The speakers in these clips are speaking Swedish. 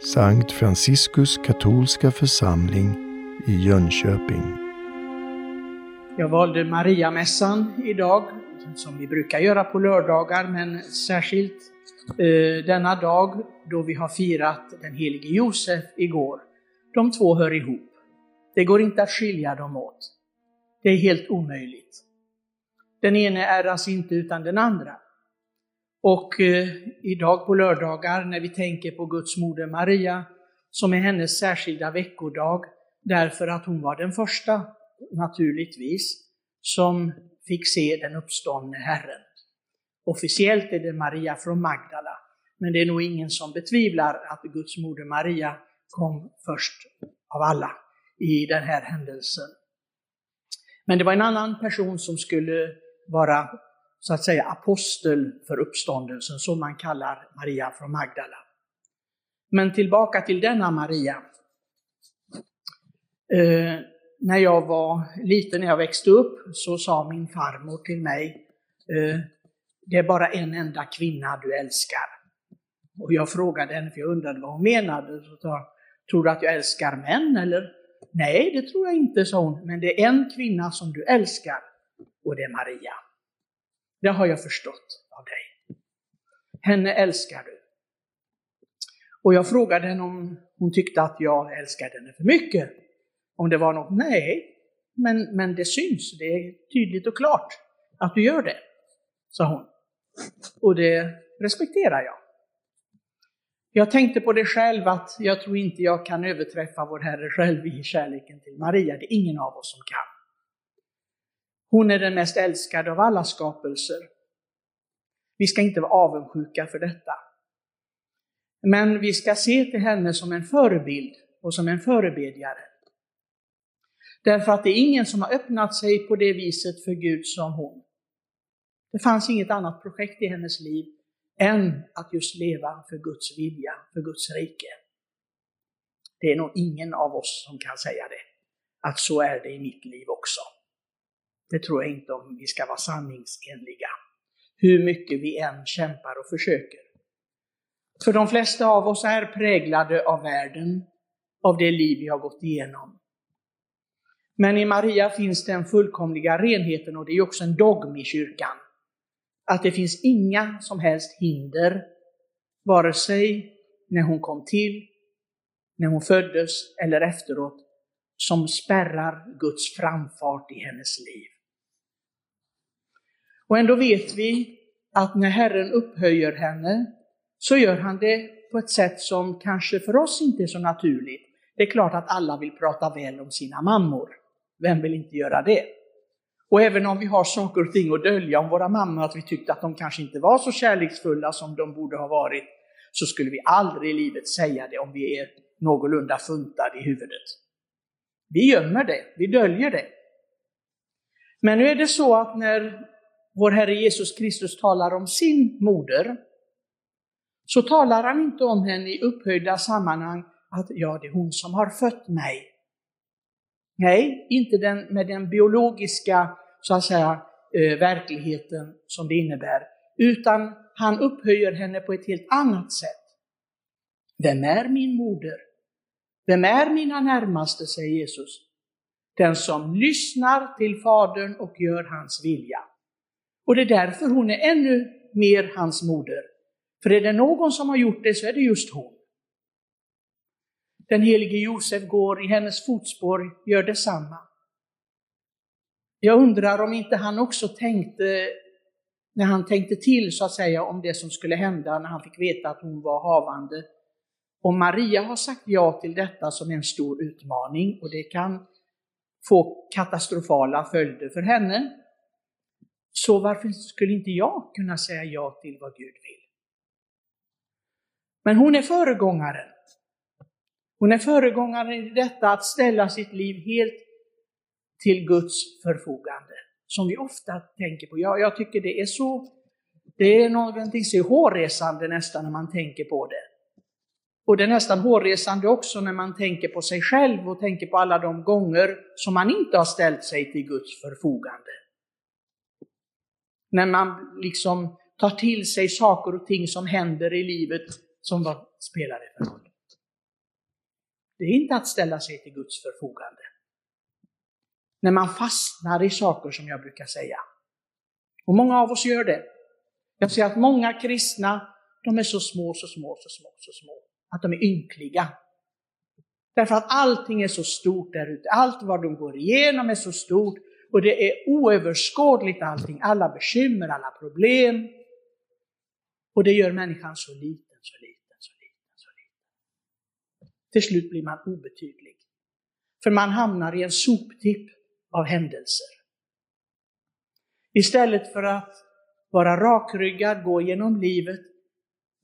Sankt Franciskus katolska församling i Jönköping. Jag valde Mariamässan idag, som vi brukar göra på lördagar, men särskilt eh, denna dag då vi har firat den helige Josef igår. De två hör ihop. Det går inte att skilja dem åt. Det är helt omöjligt. Den ene äras inte utan den andra. Och eh, idag på lördagar när vi tänker på Guds moder Maria, som är hennes särskilda veckodag, därför att hon var den första, naturligtvis, som fick se den uppståndne Herren. Officiellt är det Maria från Magdala, men det är nog ingen som betvivlar att Guds moder Maria kom först av alla i den här händelsen. Men det var en annan person som skulle vara så att säga apostel för uppståndelsen, som man kallar Maria från Magdala. Men tillbaka till denna Maria. Eh, när jag var liten, när jag växte upp, så sa min farmor till mig, eh, det är bara en enda kvinna du älskar. Och jag frågade henne, för jag undrade vad hon menade. Så sa, tror du att jag älskar män eller? Nej, det tror jag inte, sa hon, men det är en kvinna som du älskar, och det är Maria. Det har jag förstått av dig. Henne älskar du. Och jag frågade henne om hon tyckte att jag älskade henne för mycket. Om det var något, nej, men, men det syns, det är tydligt och klart att du gör det, sa hon. Och det respekterar jag. Jag tänkte på det själv att jag tror inte jag kan överträffa vår Herre själv i kärleken till Maria. Det är ingen av oss som kan. Hon är den mest älskade av alla skapelser. Vi ska inte vara avundsjuka för detta. Men vi ska se till henne som en förebild och som en förebedjare. Därför att det är ingen som har öppnat sig på det viset för Gud som hon. Det fanns inget annat projekt i hennes liv än att just leva för Guds vilja, för Guds rike. Det är nog ingen av oss som kan säga det, att så är det i mitt liv också. Det tror jag inte om vi ska vara sanningsenliga. Hur mycket vi än kämpar och försöker. För de flesta av oss är präglade av världen, av det liv vi har gått igenom. Men i Maria finns den fullkomliga renheten och det är också en dogm i kyrkan. Att det finns inga som helst hinder, vare sig när hon kom till, när hon föddes eller efteråt, som spärrar Guds framfart i hennes liv. Och ändå vet vi att när Herren upphöjer henne så gör han det på ett sätt som kanske för oss inte är så naturligt. Det är klart att alla vill prata väl om sina mammor. Vem vill inte göra det? Och även om vi har saker och ting att dölja om våra mammor, att vi tyckte att de kanske inte var så kärleksfulla som de borde ha varit, så skulle vi aldrig i livet säga det om vi är någorlunda funtade i huvudet. Vi gömmer det, vi döljer det. Men nu är det så att när vår Herre Jesus Kristus talar om sin moder, så talar han inte om henne i upphöjda sammanhang att ja, det är hon som har fött mig. Nej, inte den, med den biologiska så att säga, eh, verkligheten som det innebär, utan han upphöjer henne på ett helt annat sätt. Vem är min moder? Vem är mina närmaste, säger Jesus. Den som lyssnar till Fadern och gör hans vilja. Och det är därför hon är ännu mer hans moder. För är det någon som har gjort det så är det just hon. Den helige Josef går i hennes fotspår, gör detsamma. Jag undrar om inte han också tänkte, när han tänkte till så att säga om det som skulle hända när han fick veta att hon var havande. Om Maria har sagt ja till detta som en stor utmaning och det kan få katastrofala följder för henne, så varför skulle inte jag kunna säga ja till vad Gud vill? Men hon är föregångaren. Hon är föregångaren i detta att ställa sitt liv helt till Guds förfogande. Som vi ofta tänker på. Ja, jag tycker det är så, det är någonting så hårresande nästan när man tänker på det. Och det är nästan hårresande också när man tänker på sig själv och tänker på alla de gånger som man inte har ställt sig till Guds förfogande. När man liksom tar till sig saker och ting som händer i livet som vad spelar det för roll? det är inte att ställa sig till Guds förfogande. När man fastnar i saker som jag brukar säga. Och många av oss gör det. Jag ser att många kristna, de är så små, så små, så små, så små, att de är ynkliga. Därför att allting är så stort där ute. Allt vad de går igenom är så stort och det är oöverskådligt allting. Alla bekymmer, alla problem. Och det gör människan så liten, så liten, så liten, så liten. Till slut blir man obetydlig. För man hamnar i en soptipp av händelser. Istället för att vara rakryggad, gå genom livet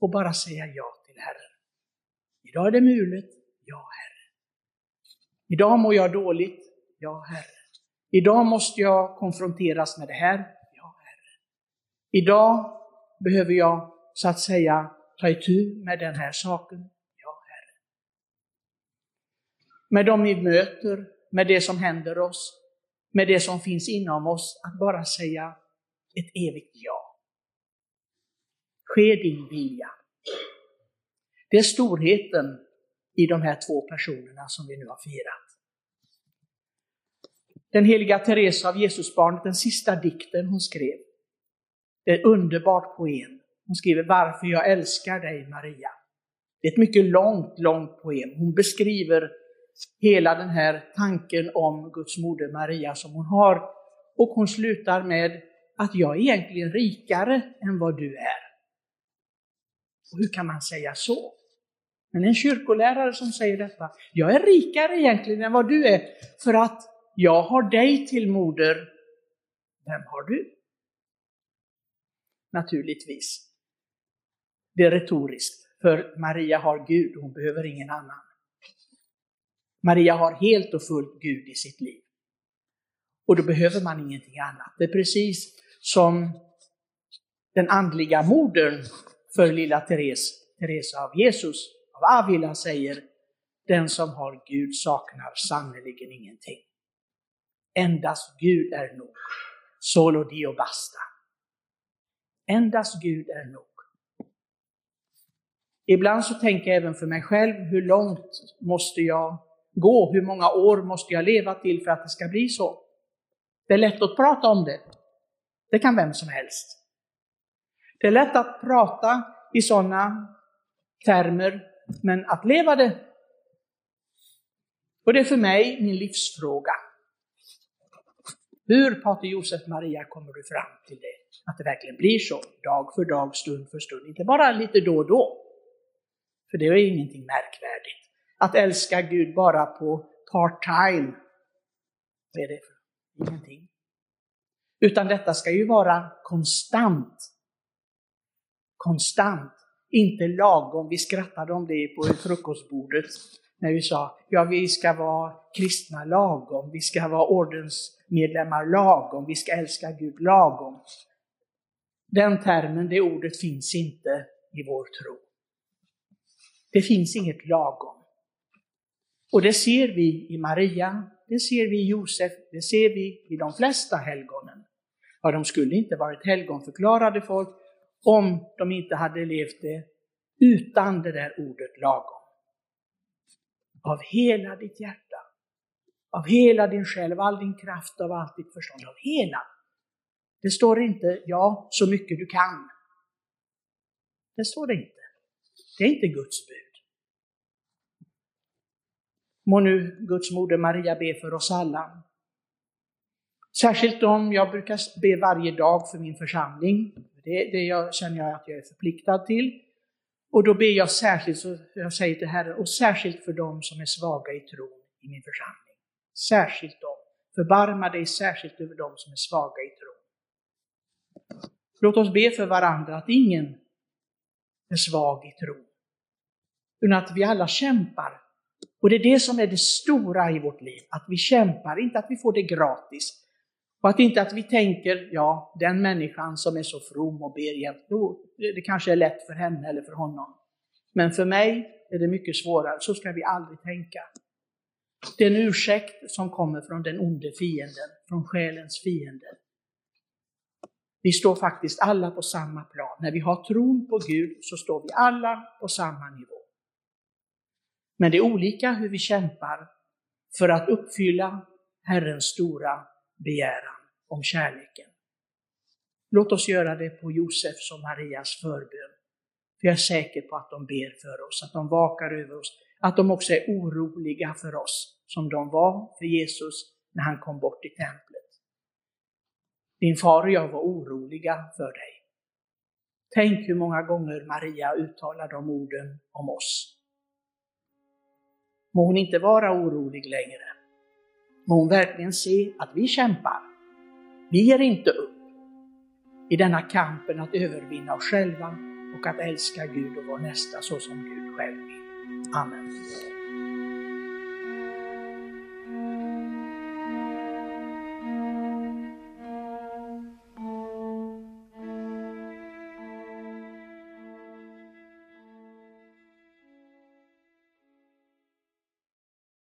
och bara säga ja till Herren. Idag är det mulet, ja Herre. Idag mår jag dåligt, ja Herre. Idag måste jag konfronteras med det här, ja Herre. Idag behöver jag så att säga ta itu med den här saken, ja Herre. Med dem vi möter, med det som händer oss, med det som finns inom oss, att bara säga ett evigt ja. Ske din vilja. Det är storheten i de här två personerna som vi nu har firat. Den heliga Teresa av Jesusbarnet, den sista dikten hon skrev, det är ett underbart poem. Hon skriver Varför jag älskar dig Maria. Det är ett mycket långt, långt poem. Hon beskriver hela den här tanken om Guds moder Maria som hon har. Och hon slutar med att jag är egentligen rikare än vad du är. Och hur kan man säga så? Men en kyrkolärare som säger detta, jag är rikare egentligen än vad du är, för att jag har dig till moder. Vem har du? Naturligtvis. Det är retoriskt, för Maria har Gud, hon behöver ingen annan. Maria har helt och fullt Gud i sitt liv. Och då behöver man ingenting annat. Det är precis som den andliga modern för lilla Therese, Teresa av Jesus, av Avila säger, den som har Gud saknar sannerligen ingenting. Endast Gud är nog. Solo Dio basta. Endast Gud är nog. Ibland så tänker jag även för mig själv, hur långt måste jag gå? Hur många år måste jag leva till för att det ska bli så? Det är lätt att prata om det. Det kan vem som helst. Det är lätt att prata i sådana termer, men att leva det. Och det är för mig min livsfråga. Hur, Pater Josef Maria, kommer du fram till det? Att det verkligen blir så, dag för dag, stund för stund, inte bara lite då och då. För det är ingenting märkvärdigt. Att älska Gud bara på part-time, vad är det för ingenting? Utan detta ska ju vara konstant. Konstant, inte lagom. Vi skrattade om det på frukostbordet när vi sa, ja vi ska vara kristna lagom, vi ska vara ordensmedlemmar lagom, vi ska älska Gud lagom. Den termen, det ordet finns inte i vår tro. Det finns inget lagom. Och det ser vi i Maria, det ser vi i Josef, det ser vi i de flesta helgonen. Ja, de skulle inte varit helgonförklarade folk om de inte hade levt det utan det där ordet lagom. Av hela ditt hjärta, av hela din själ, av all din kraft, av allt ditt förstånd, av hela. Det står inte, ja, så mycket du kan. Det står det inte. Det är inte Guds bud. Må nu Guds moder Maria be för oss alla. Särskilt om jag brukar be varje dag för min församling. Det, det jag, känner jag att jag är förpliktad till. Och då ber jag särskilt, så jag säger till Herren, och särskilt för dem som är svaga i tron i min församling. Särskilt dem. Förbarma dig särskilt över dem som är svaga i tron. Låt oss be för varandra att ingen är svag i tron. Utan att vi alla kämpar och det är det som är det stora i vårt liv, att vi kämpar, inte att vi får det gratis. Och att inte att vi tänker, ja, den människan som är så from och ber jämt, det kanske är lätt för henne eller för honom. Men för mig är det mycket svårare, så ska vi aldrig tänka. Det är en ursäkt som kommer från den onde fienden, från själens fiende. Vi står faktiskt alla på samma plan. När vi har tron på Gud så står vi alla på samma nivå. Men det är olika hur vi kämpar för att uppfylla Herrens stora begäran om kärleken. Låt oss göra det på Josefs och Marias förbön. För jag är säker på att de ber för oss, att de vakar över oss, att de också är oroliga för oss, som de var för Jesus när han kom bort i templet. Din far och jag var oroliga för dig. Tänk hur många gånger Maria uttalar de orden om oss. Må hon inte vara orolig längre. Må hon verkligen se att vi kämpar. Vi ger inte upp i denna kampen att övervinna oss själva och att älska Gud och vår nästa så som Gud själv vill. Amen.